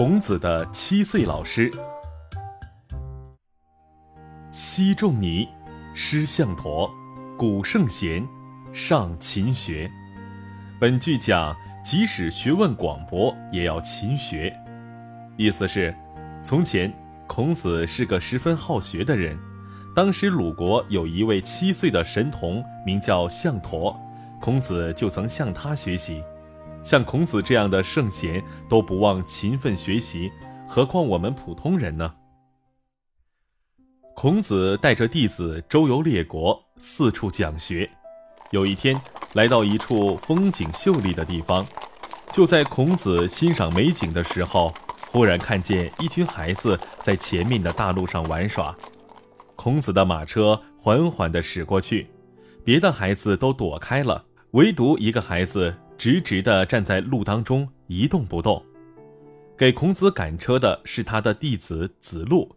孔子的七岁老师。昔仲尼，师向陀，古圣贤，上勤学。本句讲，即使学问广博，也要勤学。意思是，从前孔子是个十分好学的人。当时鲁国有一位七岁的神童，名叫项陀，孔子就曾向他学习。像孔子这样的圣贤都不忘勤奋学习，何况我们普通人呢？孔子带着弟子周游列国，四处讲学。有一天，来到一处风景秀丽的地方，就在孔子欣赏美景的时候，忽然看见一群孩子在前面的大路上玩耍。孔子的马车缓缓地驶过去，别的孩子都躲开了，唯独一个孩子直直地站在路当中一动不动。给孔子赶车的是他的弟子子路，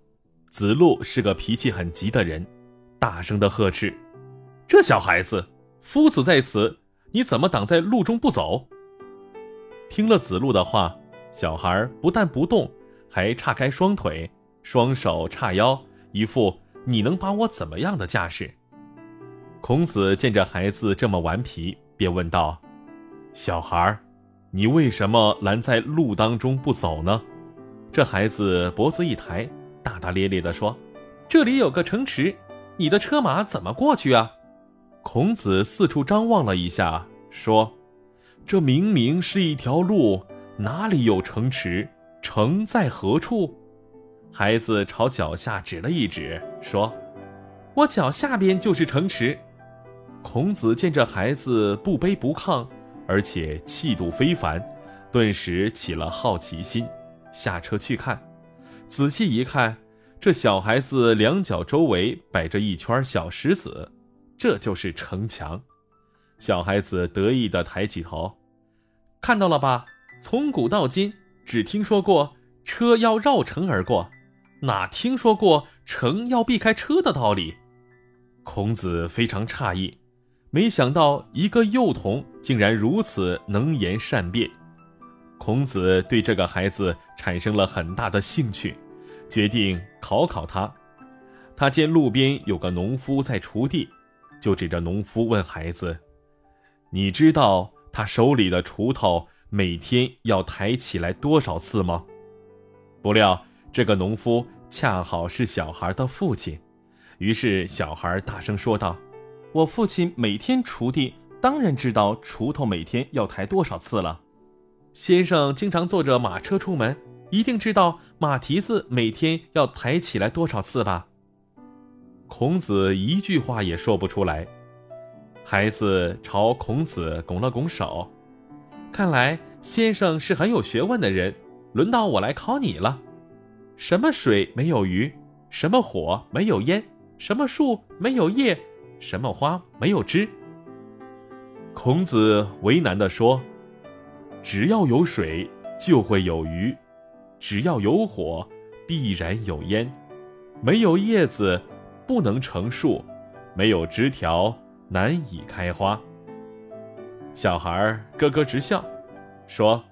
子路是个脾气很急的人，大声地呵斥：“这小孩子，夫子在此，你怎么挡在路中不走？”听了子路的话，小孩不但不动，还叉开双腿，双手叉腰，一副。你能把我怎么样的架势？孔子见这孩子这么顽皮，便问道：“小孩，你为什么拦在路当中不走呢？”这孩子脖子一抬，大大咧咧地说：“这里有个城池，你的车马怎么过去啊？”孔子四处张望了一下，说：“这明明是一条路，哪里有城池？城在何处？”孩子朝脚下指了一指，说：“我脚下边就是城池。”孔子见这孩子不卑不亢，而且气度非凡，顿时起了好奇心，下车去看。仔细一看，这小孩子两脚周围摆着一圈小石子，这就是城墙。小孩子得意地抬起头，看到了吧？从古到今，只听说过车要绕城而过。哪听说过城要避开车的道理？孔子非常诧异，没想到一个幼童竟然如此能言善辩。孔子对这个孩子产生了很大的兴趣，决定考考他。他见路边有个农夫在锄地，就指着农夫问孩子：“你知道他手里的锄头每天要抬起来多少次吗？”不料。这个农夫恰好是小孩的父亲，于是小孩大声说道：“我父亲每天锄地，当然知道锄头每天要抬多少次了。先生经常坐着马车出门，一定知道马蹄子每天要抬起来多少次吧？”孔子一句话也说不出来。孩子朝孔子拱了拱手，看来先生是很有学问的人。轮到我来考你了。什么水没有鱼？什么火没有烟？什么树没有叶？什么花没有枝？孔子为难地说：“只要有水，就会有鱼；只要有火，必然有烟；没有叶子，不能成树；没有枝条，难以开花。”小孩咯咯直笑，说：“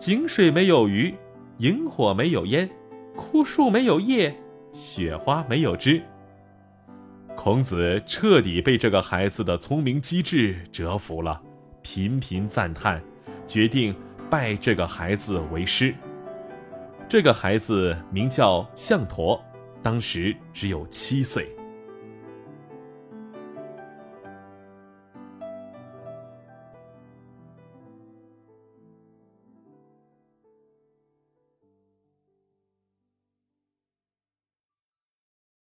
井水没有鱼，萤火没有烟。”枯树没有叶，雪花没有枝。孔子彻底被这个孩子的聪明机智折服了，频频赞叹，决定拜这个孩子为师。这个孩子名叫项陀，当时只有七岁。